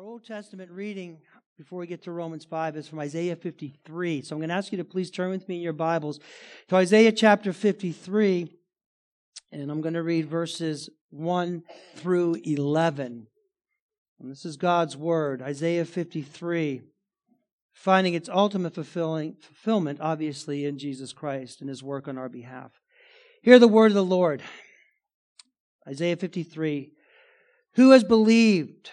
Our Old Testament reading before we get to Romans 5 is from Isaiah 53. So I'm going to ask you to please turn with me in your Bibles to Isaiah chapter 53, and I'm going to read verses 1 through 11. And this is God's Word, Isaiah 53, finding its ultimate fulfillment, obviously, in Jesus Christ and His work on our behalf. Hear the word of the Lord. Isaiah 53. Who has believed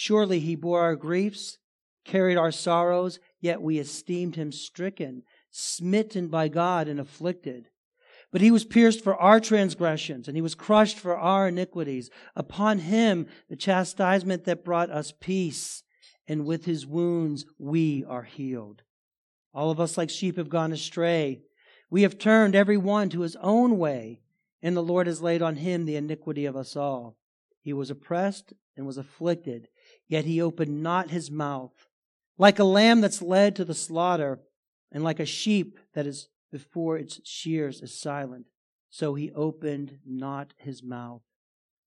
Surely he bore our griefs, carried our sorrows, yet we esteemed him stricken, smitten by God, and afflicted. But he was pierced for our transgressions, and he was crushed for our iniquities. Upon him the chastisement that brought us peace, and with his wounds we are healed. All of us like sheep have gone astray. We have turned every one to his own way, and the Lord has laid on him the iniquity of us all. He was oppressed and was afflicted yet he opened not his mouth. Like a lamb that's led to the slaughter, and like a sheep that is before its shears is silent, so he opened not his mouth.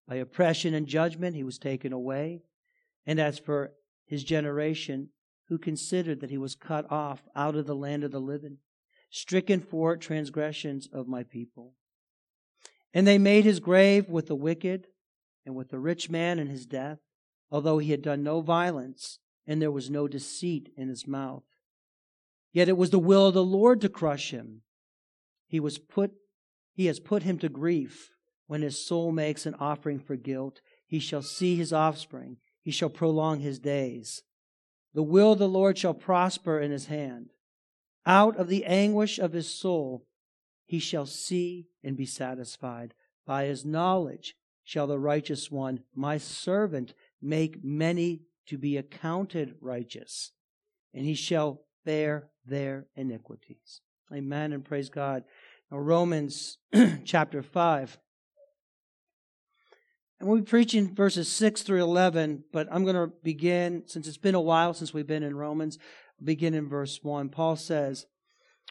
By oppression and judgment he was taken away. And as for his generation, who considered that he was cut off out of the land of the living, stricken for transgressions of my people. And they made his grave with the wicked and with the rich man in his death although he had done no violence and there was no deceit in his mouth. Yet it was the will of the Lord to crush him. He was put, he has put him to grief. When his soul makes an offering for guilt, he shall see his offspring. He shall prolong his days. The will of the Lord shall prosper in his hand. Out of the anguish of his soul, he shall see and be satisfied. By his knowledge shall the righteous one, my servant, make many to be accounted righteous, and he shall bear their iniquities. Amen and praise God. Now, Romans chapter 5. And we'll be preaching verses 6 through 11, but I'm going to begin, since it's been a while since we've been in Romans, begin in verse 1. Paul says,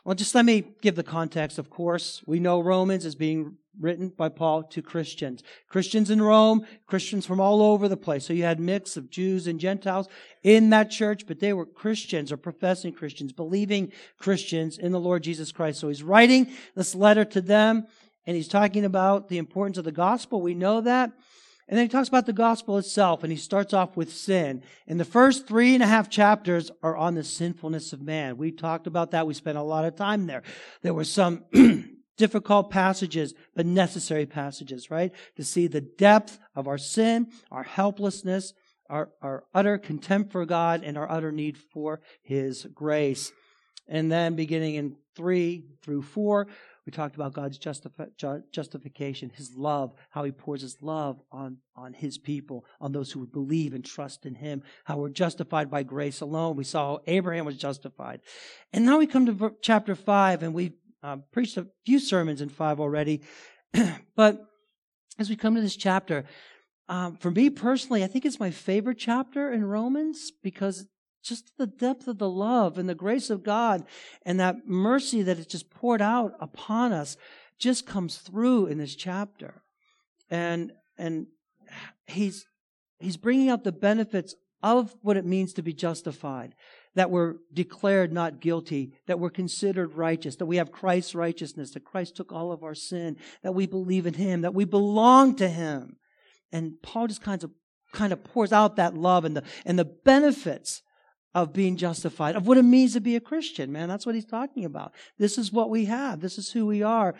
well, just let me give the context, of course. We know Romans is being written by Paul to Christians. Christians in Rome, Christians from all over the place. So you had mix of Jews and Gentiles in that church, but they were Christians or professing Christians, believing Christians in the Lord Jesus Christ. So he's writing this letter to them and he's talking about the importance of the gospel. We know that. And then he talks about the gospel itself, and he starts off with sin. And the first three and a half chapters are on the sinfulness of man. We talked about that. We spent a lot of time there. There were some difficult passages, but necessary passages, right? To see the depth of our sin, our helplessness, our, our utter contempt for God, and our utter need for his grace. And then beginning in three through four, we talked about God's justifi- justification, His love, how He pours His love on, on His people, on those who would believe and trust in Him, how we're justified by grace alone. We saw how Abraham was justified. And now we come to chapter 5, and we uh, preached a few sermons in 5 already. but as we come to this chapter, um, for me personally, I think it's my favorite chapter in Romans because just the depth of the love and the grace of God and that mercy that is just poured out upon us just comes through in this chapter. And, and he's, he's bringing out the benefits of what it means to be justified, that we're declared not guilty, that we're considered righteous, that we have Christ's righteousness, that Christ took all of our sin, that we believe in Him, that we belong to Him. And Paul just kind of, kind of pours out that love and the, and the benefits of being justified, of what it means to be a Christian, man. That's what he's talking about. This is what we have. This is who we are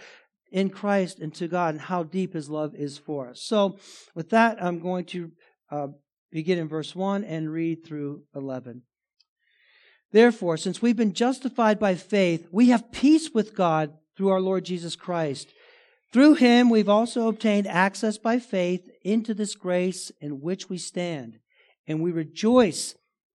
in Christ and to God and how deep his love is for us. So with that, I'm going to uh, begin in verse 1 and read through 11. Therefore, since we've been justified by faith, we have peace with God through our Lord Jesus Christ. Through him, we've also obtained access by faith into this grace in which we stand and we rejoice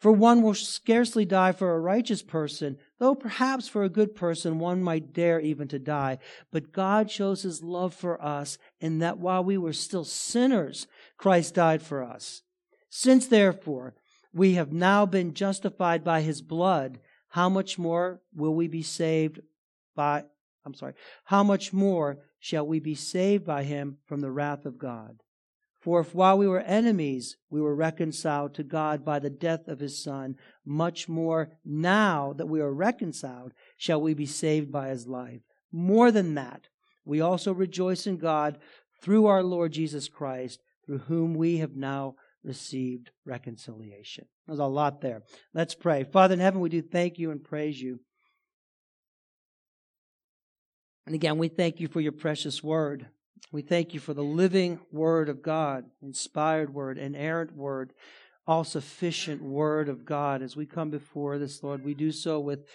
For one will scarcely die for a righteous person, though perhaps for a good person one might dare even to die. But God shows his love for us in that while we were still sinners, Christ died for us. Since therefore we have now been justified by his blood, how much more will we be saved by, I'm sorry, how much more shall we be saved by him from the wrath of God? For if while we were enemies, we were reconciled to God by the death of his Son, much more now that we are reconciled, shall we be saved by his life. More than that, we also rejoice in God through our Lord Jesus Christ, through whom we have now received reconciliation. There's a lot there. Let's pray. Father in heaven, we do thank you and praise you. And again, we thank you for your precious word. We thank you for the living Word of God, inspired Word, inerrant Word, all sufficient Word of God. As we come before this, Lord, we do so with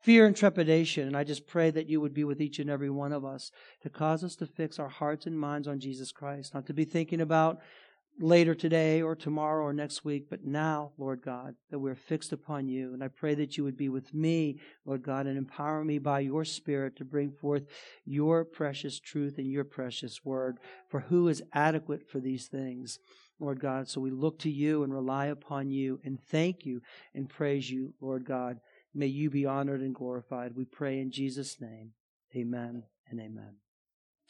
fear and trepidation. And I just pray that you would be with each and every one of us to cause us to fix our hearts and minds on Jesus Christ, not to be thinking about later today or tomorrow or next week, but now, Lord God, that we're fixed upon you. And I pray that you would be with me, Lord God, and empower me by your Spirit to bring forth your precious truth and your precious word. For who is adequate for these things? Lord God, so we look to you and rely upon you and thank you and praise you, Lord God. May you be honored and glorified. We pray in Jesus' name. Amen and amen.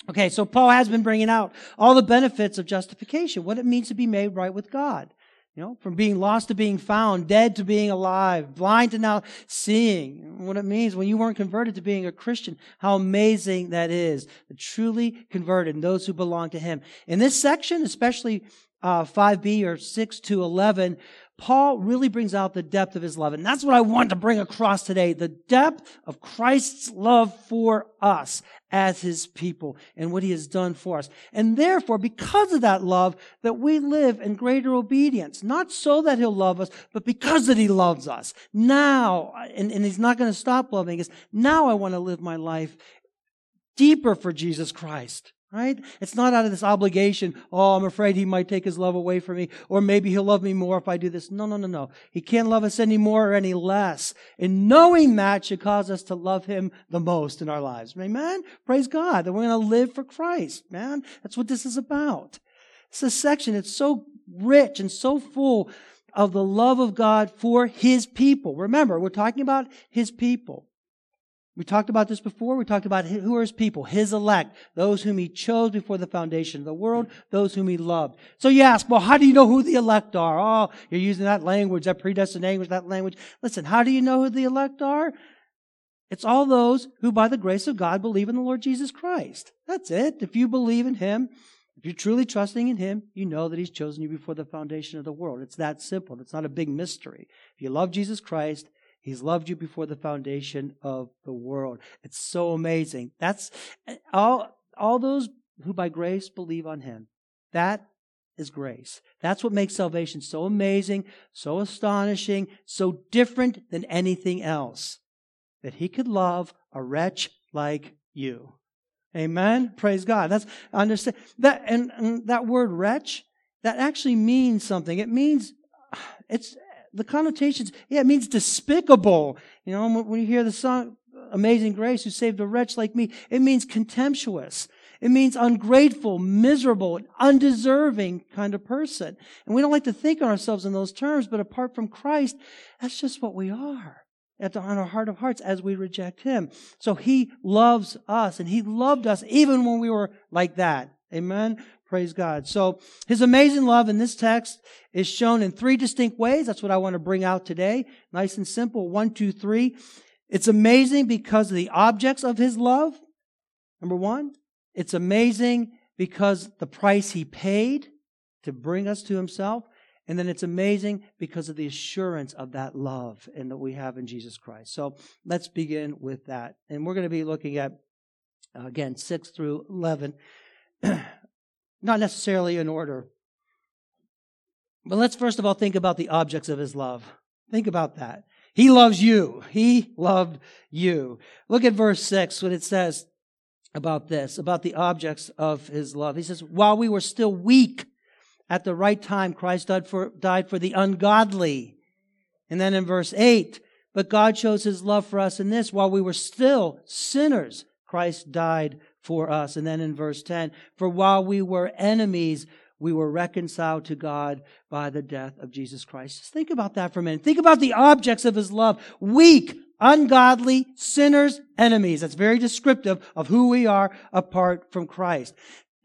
Okay, so Paul has been bringing out all the benefits of justification, what it means to be made right with God. You know, from being lost to being found, dead to being alive, blind to now seeing. What it means when you weren't converted to being a Christian, how amazing that is. The truly converted and those who belong to Him. In this section, especially uh, 5b or 6 to 11, Paul really brings out the depth of his love. And that's what I want to bring across today. The depth of Christ's love for us as his people and what he has done for us. And therefore, because of that love, that we live in greater obedience. Not so that he'll love us, but because that he loves us. Now, and, and he's not going to stop loving us. Now I want to live my life deeper for Jesus Christ. Right? It's not out of this obligation, oh, I'm afraid he might take his love away from me, or maybe he'll love me more if I do this. No, no, no, no. He can't love us any more or any less. And knowing that should cause us to love him the most in our lives. Amen? Praise God that we're going to live for Christ, man. That's what this is about. It's a section, it's so rich and so full of the love of God for his people. Remember, we're talking about his people. We talked about this before. We talked about who are his people, his elect, those whom he chose before the foundation of the world, those whom he loved. So you ask, well, how do you know who the elect are? Oh, you're using that language, that predestined language, that language. Listen, how do you know who the elect are? It's all those who by the grace of God believe in the Lord Jesus Christ. That's it. If you believe in him, if you're truly trusting in him, you know that he's chosen you before the foundation of the world. It's that simple. It's not a big mystery. If you love Jesus Christ, He's loved you before the foundation of the world. It's so amazing. That's all, all those who by grace believe on him. That is grace. That's what makes salvation so amazing, so astonishing, so different than anything else. That he could love a wretch like you. Amen. Praise God. That's understand that and, and that word wretch, that actually means something. It means it's the connotations, yeah, it means despicable. You know, when you hear the song, Amazing Grace, who saved a wretch like me, it means contemptuous. It means ungrateful, miserable, undeserving kind of person. And we don't like to think of ourselves in those terms, but apart from Christ, that's just what we are at the, on our heart of hearts as we reject Him. So He loves us, and He loved us even when we were like that. Amen. Praise God. So his amazing love in this text is shown in three distinct ways. That's what I want to bring out today. Nice and simple. One, two, three. It's amazing because of the objects of his love. Number one. It's amazing because the price he paid to bring us to himself. And then it's amazing because of the assurance of that love and that we have in Jesus Christ. So let's begin with that. And we're going to be looking at, uh, again, 6 through 11. Not necessarily in order. But let's first of all think about the objects of his love. Think about that. He loves you. He loved you. Look at verse 6 when it says about this, about the objects of his love. He says, While we were still weak, at the right time, Christ died for, died for the ungodly. And then in verse 8, but God shows his love for us in this, while we were still sinners, Christ died for us. And then in verse 10, for while we were enemies, we were reconciled to God by the death of Jesus Christ. Just think about that for a minute. Think about the objects of his love. Weak, ungodly, sinners, enemies. That's very descriptive of who we are apart from Christ.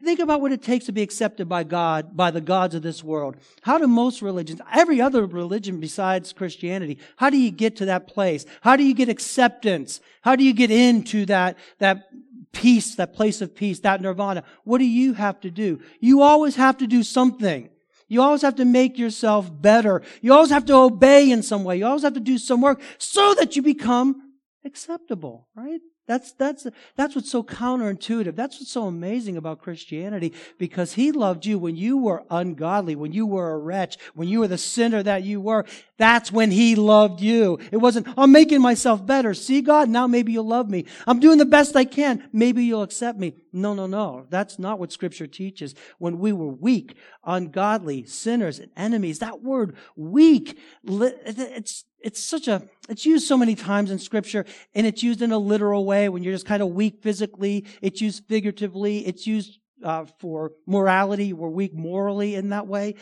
Think about what it takes to be accepted by God, by the gods of this world. How do most religions, every other religion besides Christianity, how do you get to that place? How do you get acceptance? How do you get into that, that peace, that place of peace, that nirvana? What do you have to do? You always have to do something. You always have to make yourself better. You always have to obey in some way. You always have to do some work so that you become acceptable, right? That's, that's, that's what's so counterintuitive. That's what's so amazing about Christianity because He loved you when you were ungodly, when you were a wretch, when you were the sinner that you were. That's when He loved you. It wasn't, I'm making myself better. See God, now maybe you'll love me. I'm doing the best I can. Maybe you'll accept me. No, no, no. That's not what Scripture teaches. When we were weak, ungodly, sinners, and enemies, that word weak, it's, it's such a, it's used so many times in scripture and it's used in a literal way when you're just kind of weak physically. It's used figuratively. It's used uh, for morality. We're weak morally in that way.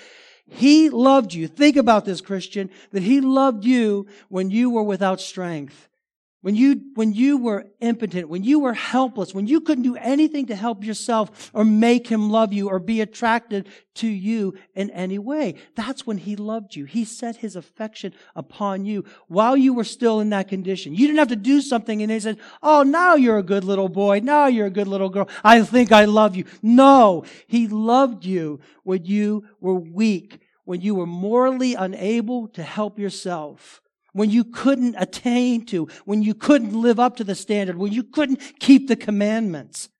He loved you. Think about this, Christian, that he loved you when you were without strength. When you, when you were impotent, when you were helpless, when you couldn't do anything to help yourself or make him love you or be attracted to you in any way. That's when he loved you. He set his affection upon you while you were still in that condition. You didn't have to do something and he said, Oh, now you're a good little boy. Now you're a good little girl. I think I love you. No, he loved you when you were weak, when you were morally unable to help yourself when you couldn't attain to, when you couldn't live up to the standard, when you couldn't keep the commandments.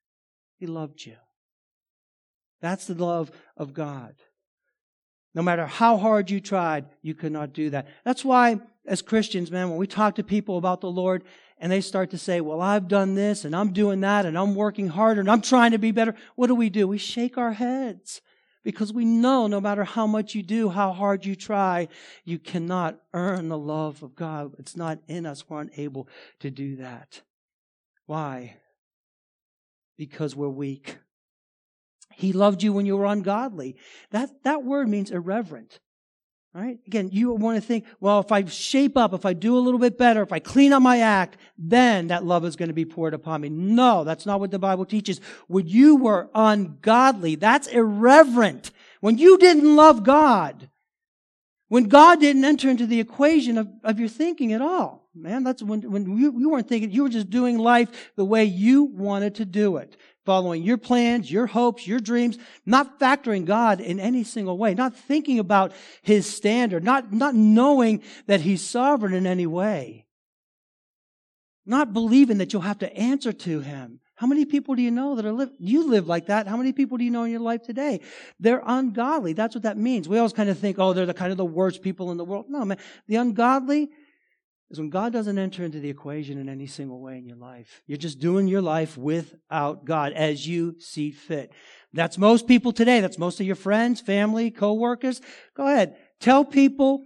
He loved you. That's the love of God. No matter how hard you tried, you could not do that. That's why, as Christians, man, when we talk to people about the Lord and they start to say, Well, I've done this and I'm doing that and I'm working harder and I'm trying to be better, what do we do? We shake our heads because we know no matter how much you do, how hard you try, you cannot earn the love of God. It's not in us. We're unable to do that. Why? Because we're weak. He loved you when you were ungodly. That, that word means irreverent. Right? Again, you want to think, well, if I shape up, if I do a little bit better, if I clean up my act, then that love is going to be poured upon me. No, that's not what the Bible teaches. When you were ungodly, that's irreverent. When you didn't love God, when God didn't enter into the equation of, of your thinking at all, man, that's when, when you, you weren't thinking, you were just doing life the way you wanted to do it following your plans, your hopes, your dreams, not factoring God in any single way, not thinking about His standard, not, not knowing that He's sovereign in any way, not believing that you'll have to answer to Him. How many people do you know that are live? You live like that. How many people do you know in your life today? They're ungodly. That's what that means. We always kind of think, oh, they're the kind of the worst people in the world. No, man. The ungodly, is when God doesn't enter into the equation in any single way in your life. You're just doing your life without God as you see fit. That's most people today. That's most of your friends, family, coworkers. Go ahead. Tell people,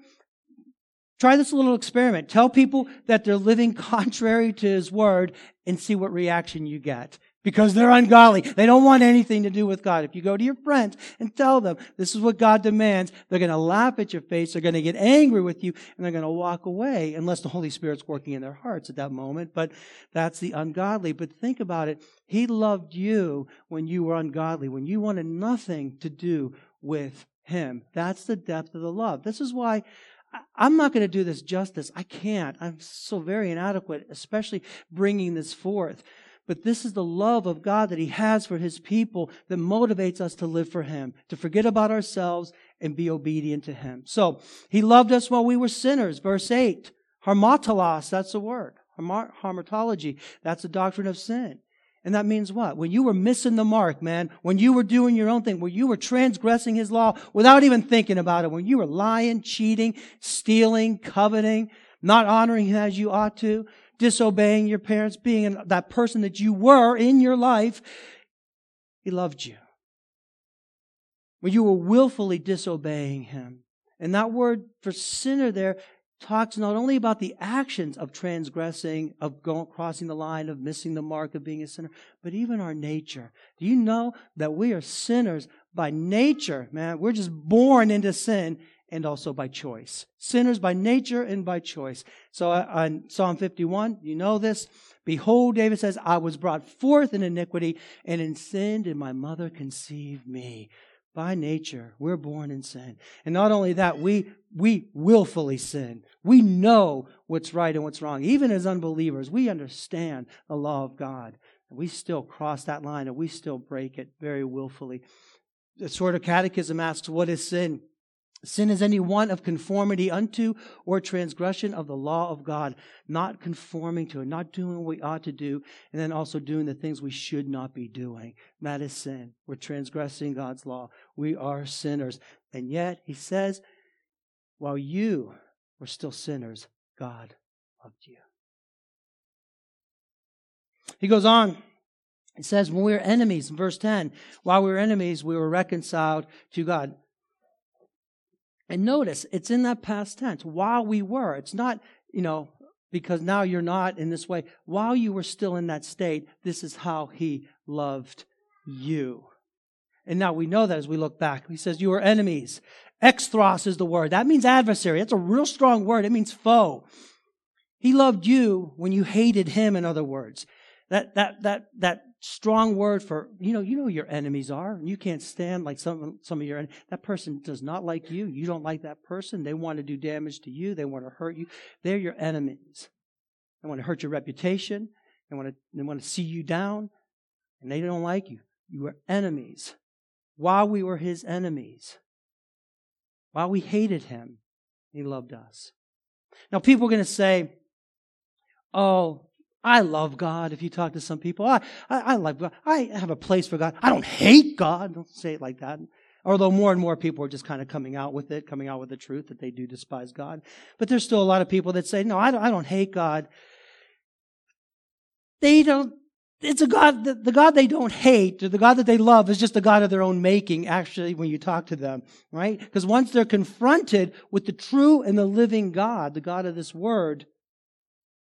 try this little experiment. Tell people that they're living contrary to His Word and see what reaction you get because they're ungodly. They don't want anything to do with God. If you go to your friends and tell them this is what God demands, they're going to laugh at your face. They're going to get angry with you and they're going to walk away unless the Holy Spirit's working in their hearts at that moment. But that's the ungodly. But think about it. He loved you when you were ungodly, when you wanted nothing to do with Him. That's the depth of the love. This is why I'm not going to do this justice. I can't. I'm so very inadequate, especially bringing this forth. But this is the love of God that He has for His people that motivates us to live for Him, to forget about ourselves and be obedient to him. So he loved us while we were sinners. Verse 8. Hamartolos, that's the word. Hamartology, that's the doctrine of sin. And that means what? When you were missing the mark, man, when you were doing your own thing, when you were transgressing his law without even thinking about it, when you were lying, cheating, stealing, coveting, not honoring him as you ought to, disobeying your parents, being that person that you were in your life, he loved you. When you were willfully disobeying him. And that word for sinner there talks not only about the actions of transgressing, of going, crossing the line, of missing the mark of being a sinner, but even our nature. Do you know that we are sinners by nature, man? We're just born into sin and also by choice. Sinners by nature and by choice. So uh, on Psalm 51, you know this. Behold, David says, I was brought forth in iniquity, and in sin did my mother conceive me. By nature, we're born in sin. And not only that, we, we willfully sin. We know what's right and what's wrong. Even as unbelievers, we understand the law of God. And we still cross that line and we still break it very willfully. The Shorter Catechism asks, What is sin? Sin is any want of conformity unto or transgression of the law of God, not conforming to it, not doing what we ought to do, and then also doing the things we should not be doing. That is sin. We're transgressing God's law. We are sinners. And yet, he says, while you were still sinners, God loved you. He goes on. He says, when we were enemies, in verse 10, while we were enemies, we were reconciled to God. And notice, it's in that past tense, while we were. It's not, you know, because now you're not in this way. While you were still in that state, this is how he loved you. And now we know that as we look back. He says, You are enemies. Echthros is the word. That means adversary. That's a real strong word. It means foe. He loved you when you hated him, in other words. That, that, that, that strong word for, you know, you know your enemies are. And you can't stand like some, some of your, that person does not like you. You don't like that person. They want to do damage to you. They want to hurt you. They're your enemies. They want to hurt your reputation. They want to, they want to see you down. And they don't like you. You are enemies. While we were his enemies, while we hated him, he loved us. Now people are going to say, oh, I love God. If you talk to some people, I, I, I love God. I have a place for God. I don't hate God. Don't say it like that. Although more and more people are just kind of coming out with it, coming out with the truth that they do despise God. But there's still a lot of people that say, no, I don't, I don't hate God. They don't, it's a God, the, the God they don't hate, the God that they love is just a God of their own making, actually, when you talk to them, right? Because once they're confronted with the true and the living God, the God of this word,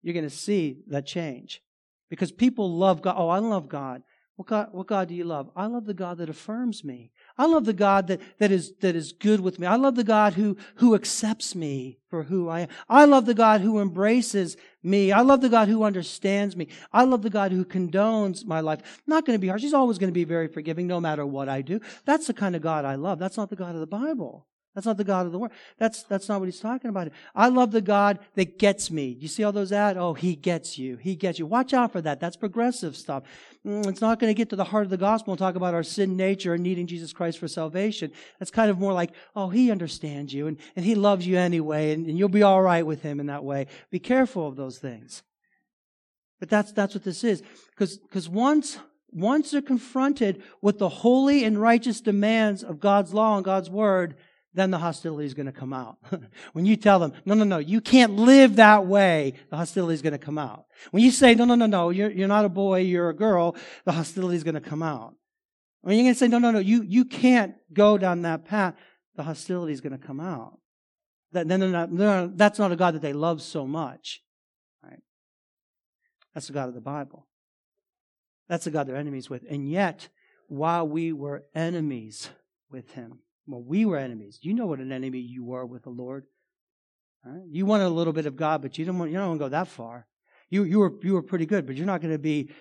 you're going to see that change. Because people love God. Oh, I love God. What God, what God do you love? I love the God that affirms me. I love the God that, that is, that is good with me. I love the God who, who accepts me for who I am. I love the God who embraces me. I love the God who understands me. I love the God who condones my life. I'm not going to be harsh. He's always going to be very forgiving no matter what I do. That's the kind of God I love. That's not the God of the Bible. That's not the God of the world. That's, that's not what he's talking about. I love the God that gets me. You see all those ads? Oh, he gets you. He gets you. Watch out for that. That's progressive stuff. Mm, it's not going to get to the heart of the gospel and talk about our sin nature and needing Jesus Christ for salvation. That's kind of more like, oh, he understands you and, and he loves you anyway and, and you'll be all right with him in that way. Be careful of those things. But that's, that's what this is. Because, because once, once they're confronted with the holy and righteous demands of God's law and God's word, then the hostility is going to come out. when you tell them, no, no, no, you can't live that way, the hostility is going to come out. When you say, no, no, no, no, you're, you're not a boy, you're a girl, the hostility is going to come out. When you're going to say, no, no, no, you, you can't go down that path, the hostility is going to come out. That, then they're not, they're not, that's not a God that they love so much. Right? That's the God of the Bible. That's the God they're enemies with. And yet, while we were enemies with him, well, we were enemies. You know what an enemy you were with the Lord. Right? You wanted a little bit of God, but you don't want, you don't want to go that far. You, you were, you were pretty good, but you're not going to be,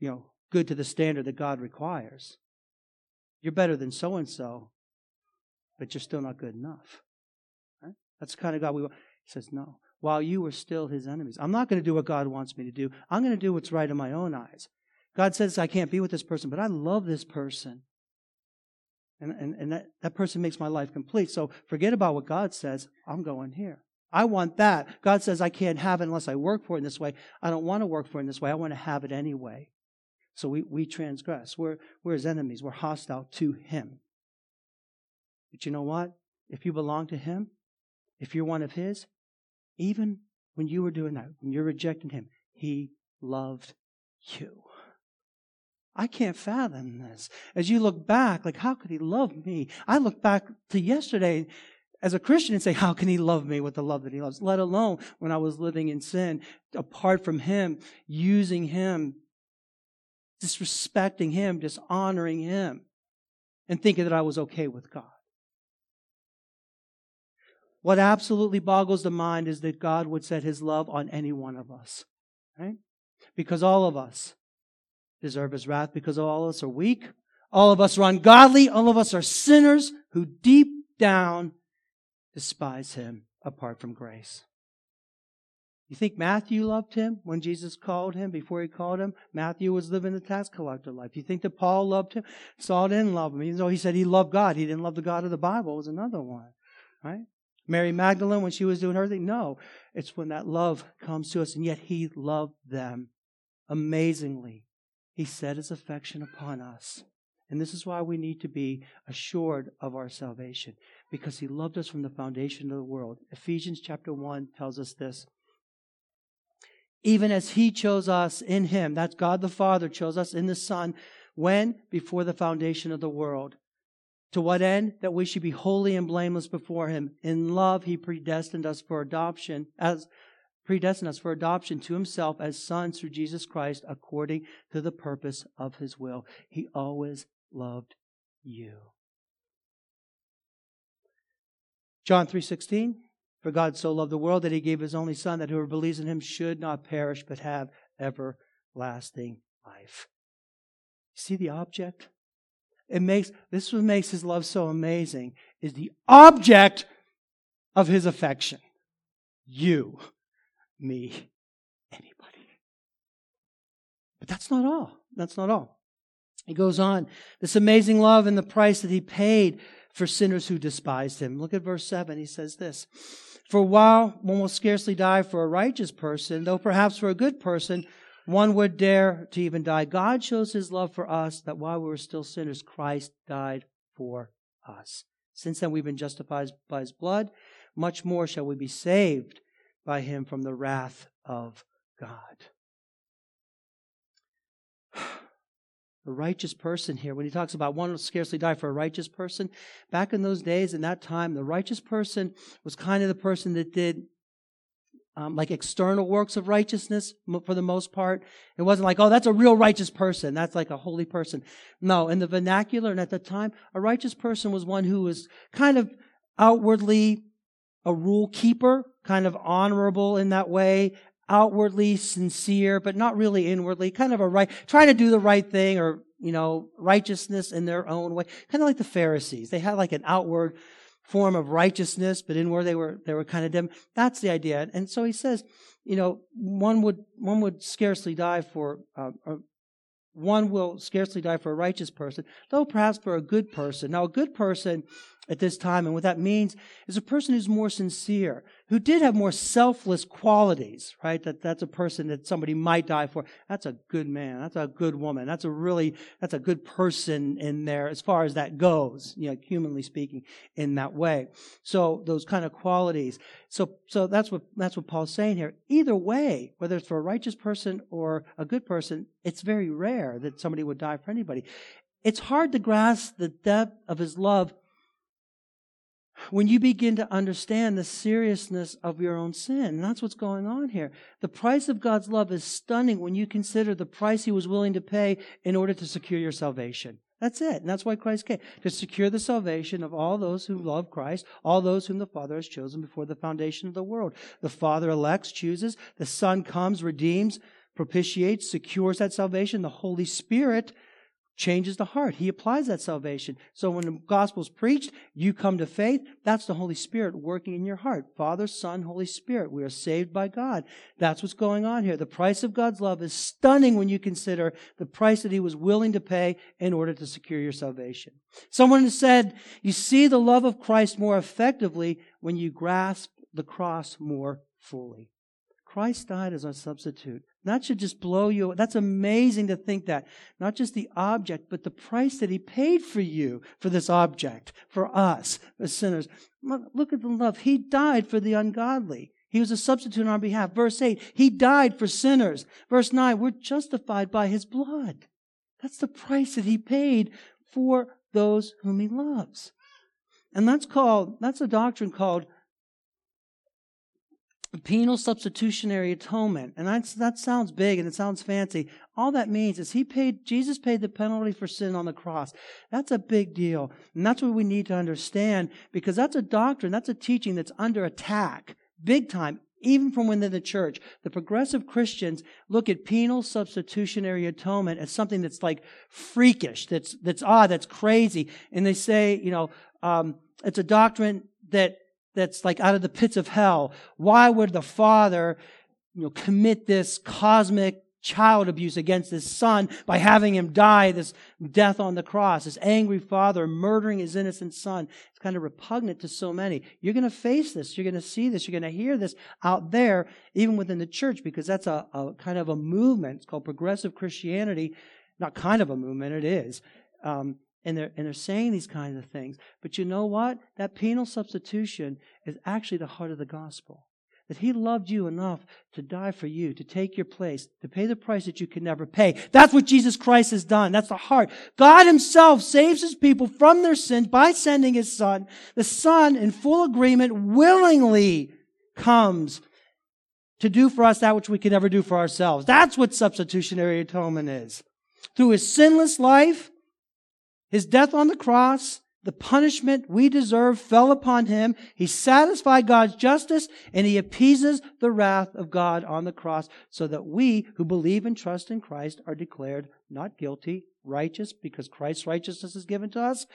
you know, good to the standard that God requires. You're better than so and so, but you're still not good enough. Right? That's the kind of God we want. He says, no. While you were still his enemies, I'm not going to do what God wants me to do. I'm going to do what's right in my own eyes. God says I can't be with this person, but I love this person. And, and, and that, that person makes my life complete. So forget about what God says. I'm going here. I want that. God says I can't have it unless I work for it in this way. I don't want to work for it in this way. I want to have it anyway. So we, we transgress. We're, we're his enemies. We're hostile to him. But you know what? If you belong to him, if you're one of his, even when you were doing that, when you're rejecting him, he loved you. I can't fathom this. As you look back, like, how could he love me? I look back to yesterday as a Christian and say, how can he love me with the love that he loves? Let alone when I was living in sin, apart from him, using him, disrespecting him, dishonoring him, and thinking that I was okay with God. What absolutely boggles the mind is that God would set his love on any one of us, right? Because all of us deserve his wrath because all of us are weak. All of us are ungodly. All of us are sinners who deep down despise him apart from grace. You think Matthew loved him when Jesus called him before he called him? Matthew was living the tax collector life. You think that Paul loved him? Saul didn't love him. Even though he said he loved God, he didn't love the God of the Bible, was another one. Right? Mary Magdalene, when she was doing her thing? No. It's when that love comes to us, and yet he loved them amazingly. He set his affection upon us. And this is why we need to be assured of our salvation, because he loved us from the foundation of the world. Ephesians chapter 1 tells us this. Even as he chose us in him, that's God the Father chose us in the Son, when? Before the foundation of the world. To what end? That we should be holy and blameless before him. In love, he predestined us for adoption as predestined us for adoption to himself as sons through Jesus Christ according to the purpose of his will. He always loved you. John 3:16 For God so loved the world that he gave his only son that whoever believes in him should not perish but have everlasting life. See the object? It makes this is what makes his love so amazing is the object of his affection. You me, anybody. But that's not all. That's not all. He goes on. This amazing love and the price that he paid for sinners who despised him. Look at verse 7. He says this For while one will scarcely die for a righteous person, though perhaps for a good person, one would dare to even die. God shows his love for us that while we were still sinners, Christ died for us. Since then we've been justified by his blood, much more shall we be saved by him from the wrath of God. A righteous person here, when he talks about one will scarcely die for a righteous person, back in those days, in that time, the righteous person was kind of the person that did um, like external works of righteousness for the most part. It wasn't like, oh, that's a real righteous person. That's like a holy person. No, in the vernacular and at the time, a righteous person was one who was kind of outwardly a rule keeper, kind of honorable in that way, outwardly sincere, but not really inwardly, kind of a right, trying to do the right thing or, you know, righteousness in their own way. Kind of like the Pharisees. They had like an outward form of righteousness, but inward they were, they were kind of dim. That's the idea. And so he says, you know, one would, one would scarcely die for, uh, one will scarcely die for a righteous person, though perhaps for a good person. Now, a good person at this time. And what that means is a person who's more sincere, who did have more selfless qualities, right? That that's a person that somebody might die for. That's a good man. That's a good woman. That's a really, that's a good person in there as far as that goes, you know, humanly speaking, in that way. So those kind of qualities. So, so that's what, that's what Paul's saying here. Either way, whether it's for a righteous person or a good person, it's very rare that somebody would die for anybody. It's hard to grasp the depth of his love when you begin to understand the seriousness of your own sin. And that's what's going on here. The price of God's love is stunning when you consider the price he was willing to pay in order to secure your salvation. That's it. And that's why Christ came. To secure the salvation of all those who love Christ, all those whom the Father has chosen before the foundation of the world. The Father elects, chooses, the Son comes, redeems, propitiates, secures that salvation. The Holy Spirit changes the heart. He applies that salvation. So when the gospel is preached, you come to faith. That's the Holy Spirit working in your heart. Father, Son, Holy Spirit. We are saved by God. That's what's going on here. The price of God's love is stunning when you consider the price that He was willing to pay in order to secure your salvation. Someone said, you see the love of Christ more effectively when you grasp the cross more fully. Christ died as our substitute. That should just blow you. That's amazing to think that. Not just the object, but the price that he paid for you, for this object, for us, as sinners. Look at the love. He died for the ungodly. He was a substitute on our behalf. Verse 8, he died for sinners. Verse 9, we're justified by his blood. That's the price that he paid for those whom he loves. And that's called, that's a doctrine called penal substitutionary atonement. And that sounds big and it sounds fancy. All that means is he paid, Jesus paid the penalty for sin on the cross. That's a big deal. And that's what we need to understand because that's a doctrine, that's a teaching that's under attack. Big time. Even from within the church, the progressive Christians look at penal substitutionary atonement as something that's like freakish, that's, that's odd, that's crazy. And they say, you know, um, it's a doctrine that that's like out of the pits of hell. Why would the father, you know, commit this cosmic child abuse against his son by having him die this death on the cross? This angry father murdering his innocent son. It's kind of repugnant to so many. You're going to face this. You're going to see this. You're going to hear this out there, even within the church, because that's a, a kind of a movement. It's called progressive Christianity. Not kind of a movement, it is. Um, and they're, and they're saying these kinds of things. But you know what? That penal substitution is actually the heart of the gospel. That he loved you enough to die for you, to take your place, to pay the price that you can never pay. That's what Jesus Christ has done. That's the heart. God himself saves his people from their sins by sending his son. The son, in full agreement, willingly comes to do for us that which we can never do for ourselves. That's what substitutionary atonement is. Through his sinless life, his death on the cross, the punishment we deserve fell upon him. He satisfied God's justice and he appeases the wrath of God on the cross so that we who believe and trust in Christ are declared not guilty, righteous because Christ's righteousness is given to us,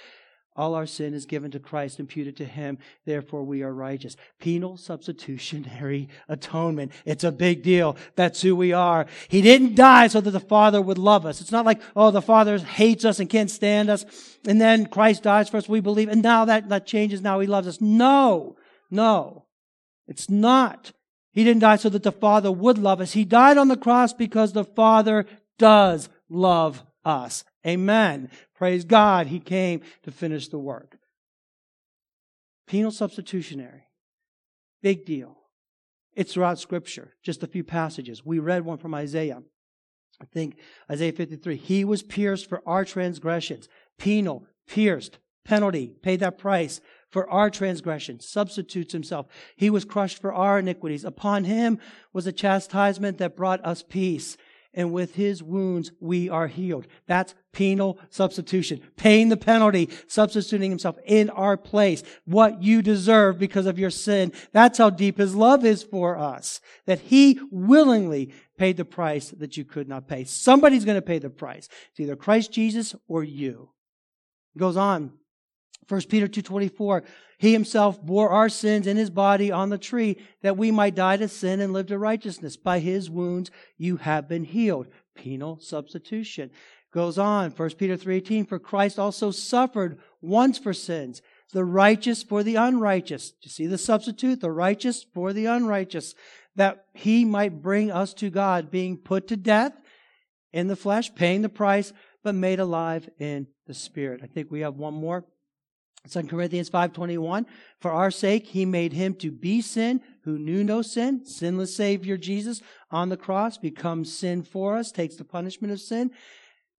all our sin is given to Christ, imputed to Him. Therefore, we are righteous. Penal substitutionary atonement. It's a big deal. That's who we are. He didn't die so that the Father would love us. It's not like, oh, the Father hates us and can't stand us. And then Christ dies for us. We believe. And now that, that changes. Now He loves us. No. No. It's not. He didn't die so that the Father would love us. He died on the cross because the Father does love us. Amen. Praise God, He came to finish the work. Penal substitutionary. Big deal. It's throughout Scripture, just a few passages. We read one from Isaiah. I think Isaiah 53. He was pierced for our transgressions. Penal, pierced, penalty, paid that price for our transgressions, substitutes himself. He was crushed for our iniquities. Upon him was a chastisement that brought us peace and with his wounds we are healed. That's penal substitution. Paying the penalty, substituting himself in our place. What you deserve because of your sin. That's how deep his love is for us. That he willingly paid the price that you could not pay. Somebody's going to pay the price. It's either Christ Jesus or you. It goes on. 1 Peter 2.24, He himself bore our sins in his body on the tree that we might die to sin and live to righteousness. By his wounds you have been healed. Penal substitution. Goes on, 1 Peter 3.18, For Christ also suffered once for sins, the righteous for the unrighteous. You see the substitute? The righteous for the unrighteous. That he might bring us to God, being put to death in the flesh, paying the price, but made alive in the spirit. I think we have one more. 2 Corinthians 5:21 For our sake he made him to be sin who knew no sin sinless savior Jesus on the cross becomes sin for us takes the punishment of sin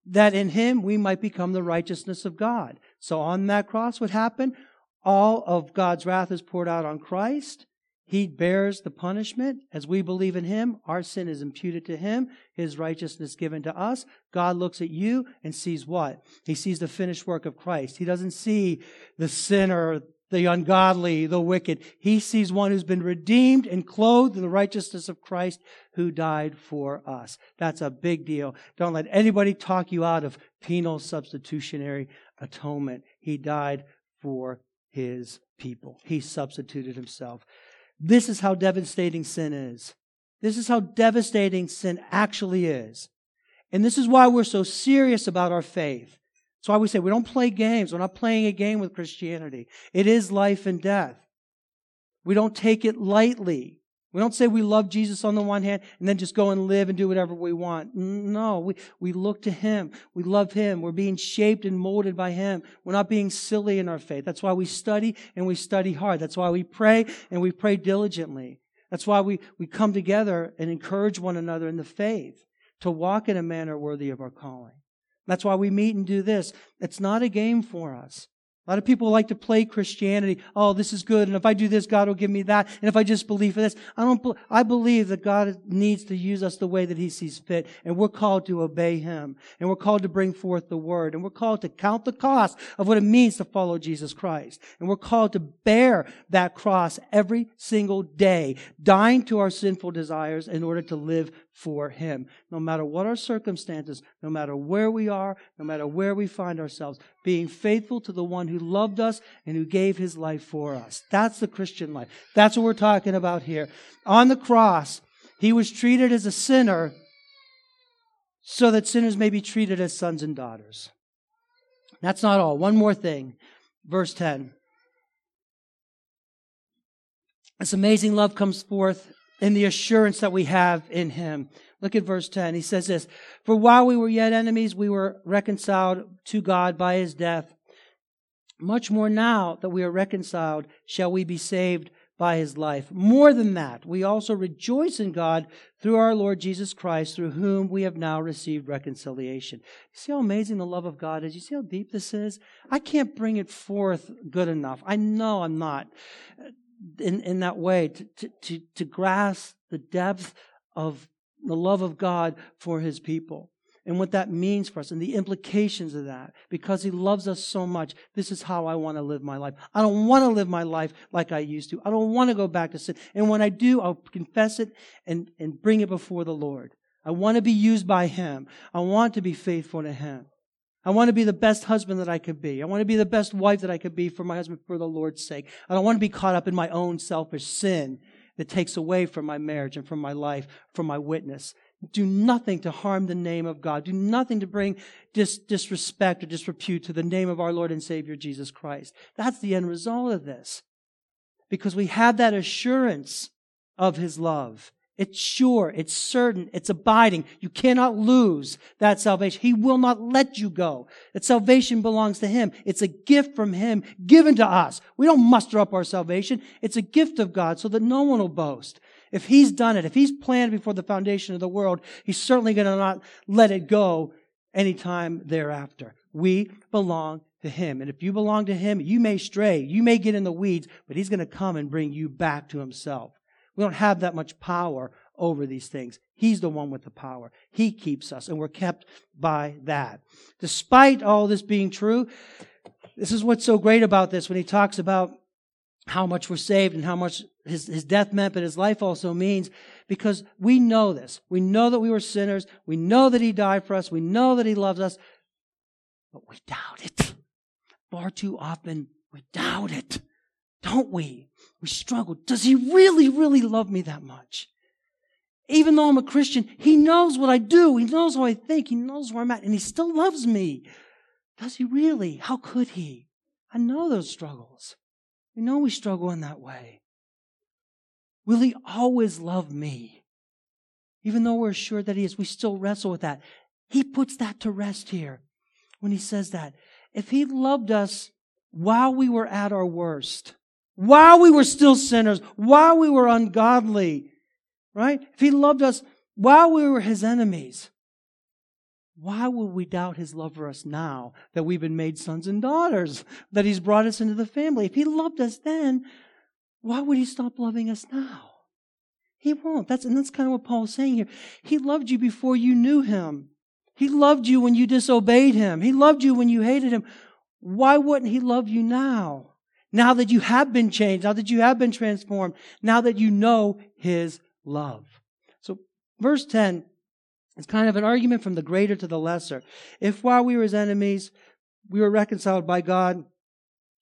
that in him we might become the righteousness of God. So on that cross what happened? All of God's wrath is poured out on Christ he bears the punishment. As we believe in Him, our sin is imputed to Him, His righteousness given to us. God looks at you and sees what? He sees the finished work of Christ. He doesn't see the sinner the ungodly, the wicked. He sees one who's been redeemed and clothed in the righteousness of Christ who died for us. That's a big deal. Don't let anybody talk you out of penal substitutionary atonement. He died for his people. He substituted himself. This is how devastating sin is. This is how devastating sin actually is. And this is why we're so serious about our faith. That's why we say we don't play games. We're not playing a game with Christianity. It is life and death. We don't take it lightly. We don't say we love Jesus on the one hand and then just go and live and do whatever we want. No, we, we look to Him. We love Him. We're being shaped and molded by Him. We're not being silly in our faith. That's why we study and we study hard. That's why we pray and we pray diligently. That's why we, we come together and encourage one another in the faith to walk in a manner worthy of our calling. That's why we meet and do this. It's not a game for us. A lot of people like to play Christianity. Oh, this is good. And if I do this, God will give me that. And if I just believe for this, I don't, I believe that God needs to use us the way that He sees fit. And we're called to obey Him. And we're called to bring forth the Word. And we're called to count the cost of what it means to follow Jesus Christ. And we're called to bear that cross every single day, dying to our sinful desires in order to live for Him. No matter what our circumstances, no matter where we are, no matter where we find ourselves, being faithful to the one who loved us and who gave His life for us. That's the Christian life. That's what we're talking about here. On the cross, He was treated as a sinner so that sinners may be treated as sons and daughters. That's not all. One more thing. Verse 10. This amazing love comes forth in the assurance that we have in him. Look at verse 10. He says this For while we were yet enemies, we were reconciled to God by his death. Much more now that we are reconciled, shall we be saved by his life. More than that, we also rejoice in God through our Lord Jesus Christ, through whom we have now received reconciliation. You see how amazing the love of God is? You see how deep this is? I can't bring it forth good enough. I know I'm not in, in that way to, to, to grasp the depth of the love of God for his people and what that means for us and the implications of that. Because he loves us so much, this is how I want to live my life. I don't want to live my life like I used to. I don't want to go back to sin. And when I do, I'll confess it and, and bring it before the Lord. I want to be used by him. I want to be faithful to him. I want to be the best husband that I could be. I want to be the best wife that I could be for my husband for the Lord's sake. I don't want to be caught up in my own selfish sin that takes away from my marriage and from my life, from my witness. Do nothing to harm the name of God. Do nothing to bring dis- disrespect or disrepute to the name of our Lord and Savior Jesus Christ. That's the end result of this. Because we have that assurance of His love. It's sure, it's certain, it's abiding. You cannot lose that salvation. He will not let you go. That salvation belongs to Him. It's a gift from Him given to us. We don't muster up our salvation. It's a gift of God so that no one will boast. If He's done it, if He's planned before the foundation of the world, He's certainly going to not let it go anytime thereafter. We belong to Him. And if you belong to Him, you may stray, you may get in the weeds, but He's going to come and bring you back to Himself. We don't have that much power over these things. He's the one with the power. He keeps us, and we're kept by that. Despite all this being true, this is what's so great about this when he talks about how much we're saved and how much his, his death meant, but his life also means, because we know this. We know that we were sinners. We know that he died for us. We know that he loves us, but we doubt it. Far too often, we doubt it. Don't we? We struggle. Does he really, really love me that much? Even though I'm a Christian, he knows what I do. He knows how I think. He knows where I'm at. And he still loves me. Does he really? How could he? I know those struggles. We know we struggle in that way. Will he always love me? Even though we're assured that he is, we still wrestle with that. He puts that to rest here when he says that. If he loved us while we were at our worst, while we were still sinners, while we were ungodly, right? If he loved us while we were his enemies, why would we doubt his love for us now that we've been made sons and daughters, that he's brought us into the family? If he loved us then, why would he stop loving us now? He won't. That's, and that's kind of what Paul's saying here. He loved you before you knew him. He loved you when you disobeyed him. He loved you when you hated him. Why wouldn't he love you now? Now that you have been changed, now that you have been transformed, now that you know His love. So, verse 10 is kind of an argument from the greater to the lesser. If while we were His enemies, we were reconciled by God,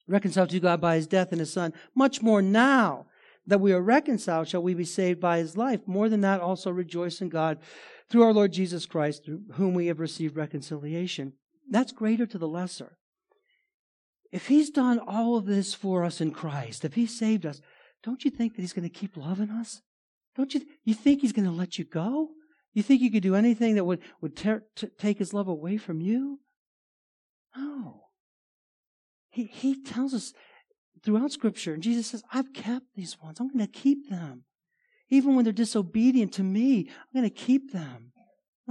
reconciled to God by His death and His Son, much more now that we are reconciled shall we be saved by His life. More than that, also rejoice in God through our Lord Jesus Christ, through whom we have received reconciliation. That's greater to the lesser. If he's done all of this for us in Christ, if he saved us, don't you think that he's going to keep loving us? Don't you? You think he's going to let you go? You think you could do anything that would would ter- t- take his love away from you? No. He he tells us throughout Scripture, and Jesus says, "I've kept these ones. I'm going to keep them, even when they're disobedient to me. I'm going to keep them."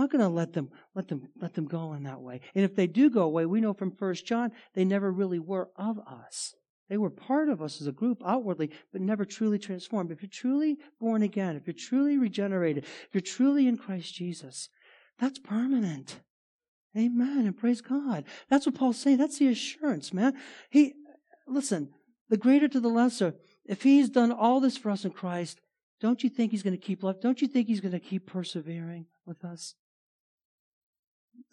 I'm not going to let them let them let them go in that way. And if they do go away, we know from First John they never really were of us. They were part of us as a group outwardly, but never truly transformed. If you're truly born again, if you're truly regenerated, if you're truly in Christ Jesus, that's permanent. Amen. And praise God. That's what Paul's saying. That's the assurance, man. He listen, the greater to the lesser, if he's done all this for us in Christ, don't you think he's going to keep love? Don't you think he's going to keep persevering with us?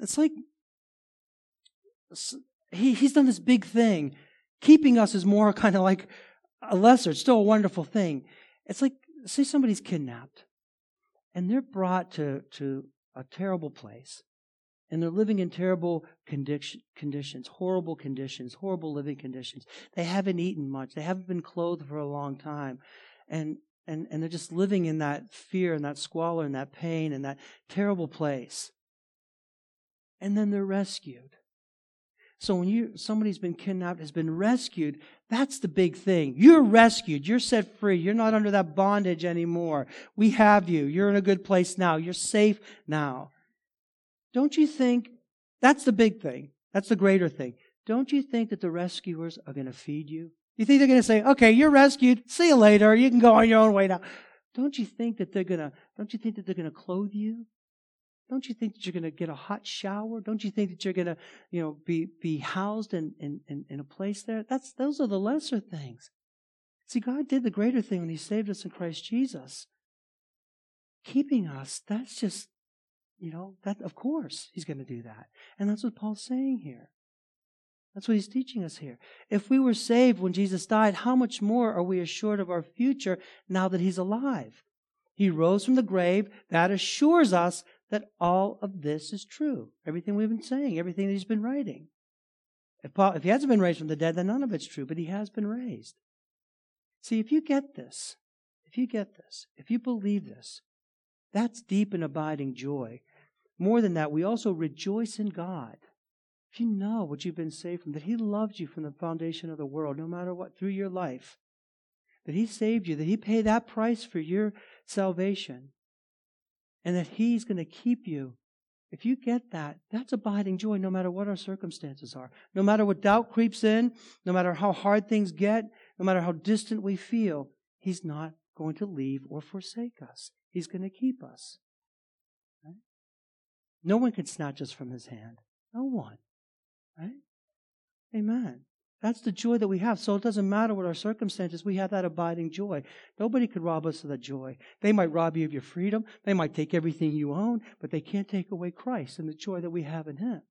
It's like he, he's done this big thing. Keeping us is more kind of like a lesser, it's still a wonderful thing. It's like, say somebody's kidnapped and they're brought to, to a terrible place and they're living in terrible condition, conditions, horrible conditions, horrible living conditions. They haven't eaten much. They haven't been clothed for a long time. And, and, and they're just living in that fear and that squalor and that pain and that terrible place and then they're rescued. So when you somebody's been kidnapped, has been rescued, that's the big thing. You're rescued. You're set free. You're not under that bondage anymore. We have you. You're in a good place now. You're safe now. Don't you think that's the big thing? That's the greater thing. Don't you think that the rescuers are going to feed you? You think they're going to say, "Okay, you're rescued. See you later. You can go on your own way now." Don't you think that they're going to don't you think that they're going to clothe you? Don't you think that you're going to get a hot shower? Don't you think that you're going to, you know, be, be housed in, in, in, in a place there? That's, those are the lesser things. See, God did the greater thing when He saved us in Christ Jesus. Keeping us, that's just, you know, that, of course, He's going to do that. And that's what Paul's saying here. That's what he's teaching us here. If we were saved when Jesus died, how much more are we assured of our future now that he's alive? He rose from the grave. That assures us that all of this is true. Everything we've been saying, everything that he's been writing. If, Paul, if he hasn't been raised from the dead, then none of it's true, but he has been raised. See, if you get this, if you get this, if you believe this, that's deep and abiding joy. More than that, we also rejoice in God. If you know what you've been saved from, that He loved you from the foundation of the world, no matter what, through your life, that He saved you, that He paid that price for your salvation, and that He's going to keep you. If you get that, that's abiding joy no matter what our circumstances are. No matter what doubt creeps in, no matter how hard things get, no matter how distant we feel, He's not going to leave or forsake us. He's going to keep us. Right? No one can snatch us from His hand. No one. Right? Amen. That's the joy that we have. So it doesn't matter what our circumstances, we have that abiding joy. Nobody could rob us of that joy. They might rob you of your freedom, they might take everything you own, but they can't take away Christ and the joy that we have in Him.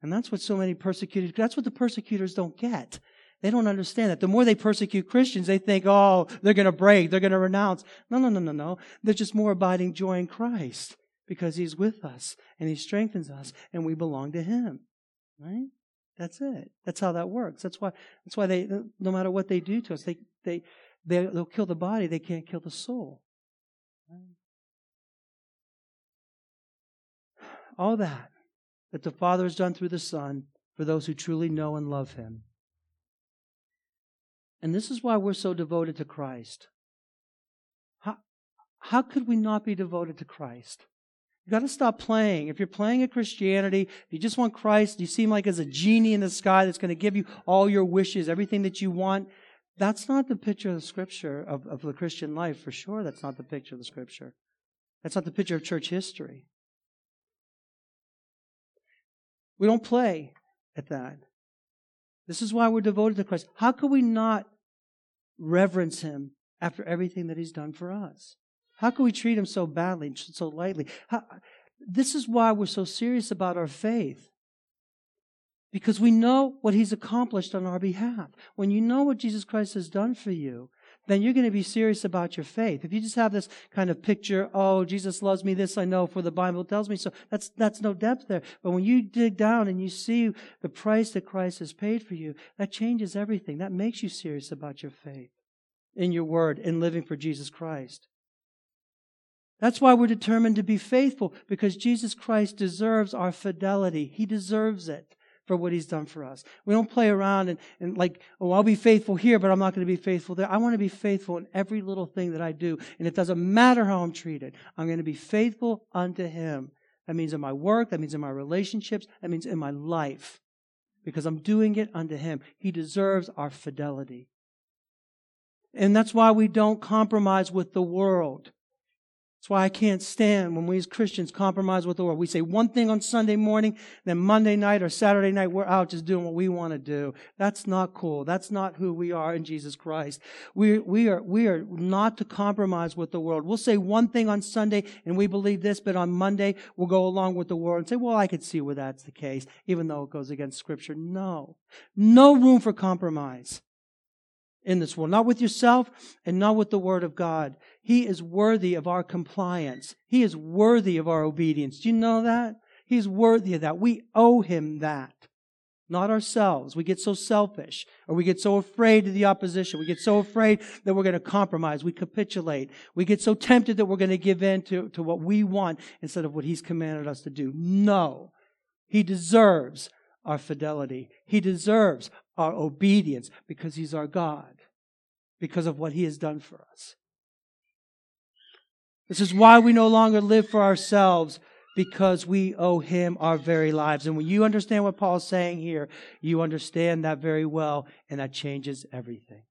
And that's what so many persecutors, that's what the persecutors don't get. They don't understand that. The more they persecute Christians, they think, oh, they're going to break, they're going to renounce. No, no, no, no, no. There's just more abiding joy in Christ because He's with us and He strengthens us and we belong to Him. Right? That's it. That's how that works. That's why. That's why they, no matter what they do to us, they they, they they'll kill the body. They can't kill the soul. All that that the Father has done through the Son for those who truly know and love Him. And this is why we're so devoted to Christ. How, how could we not be devoted to Christ? You got to stop playing. If you're playing at Christianity, you just want Christ, you seem like as a genie in the sky that's going to give you all your wishes, everything that you want. That's not the picture of the scripture of, of the Christian life, for sure. That's not the picture of the scripture. That's not the picture of church history. We don't play at that. This is why we're devoted to Christ. How could we not reverence him after everything that he's done for us? How can we treat him so badly, and so lightly? How, this is why we're so serious about our faith. Because we know what he's accomplished on our behalf. When you know what Jesus Christ has done for you, then you're going to be serious about your faith. If you just have this kind of picture, oh, Jesus loves me, this I know, for the Bible tells me so, that's, that's no depth there. But when you dig down and you see the price that Christ has paid for you, that changes everything. That makes you serious about your faith in your word in living for Jesus Christ. That's why we're determined to be faithful, because Jesus Christ deserves our fidelity. He deserves it for what he's done for us. We don't play around and, and like, oh, I'll be faithful here, but I'm not going to be faithful there. I want to be faithful in every little thing that I do. And it doesn't matter how I'm treated. I'm going to be faithful unto him. That means in my work. That means in my relationships. That means in my life. Because I'm doing it unto him. He deserves our fidelity. And that's why we don't compromise with the world. That's why I can't stand when we as Christians compromise with the world. We say one thing on Sunday morning, then Monday night or Saturday night, we're out just doing what we want to do. That's not cool. That's not who we are in Jesus Christ. We, we, are, we are not to compromise with the world. We'll say one thing on Sunday and we believe this, but on Monday we'll go along with the world and say, well, I could see where that's the case, even though it goes against Scripture. No. No room for compromise in this world, not with yourself and not with the Word of God. He is worthy of our compliance. He is worthy of our obedience. Do you know that? He's worthy of that. We owe Him that, not ourselves. We get so selfish or we get so afraid of the opposition. We get so afraid that we're going to compromise. We capitulate. We get so tempted that we're going to give in to, to what we want instead of what He's commanded us to do. No. He deserves our fidelity. He deserves our obedience because He's our God, because of what He has done for us. This is why we no longer live for ourselves because we owe Him our very lives. And when you understand what Paul's saying here, you understand that very well, and that changes everything.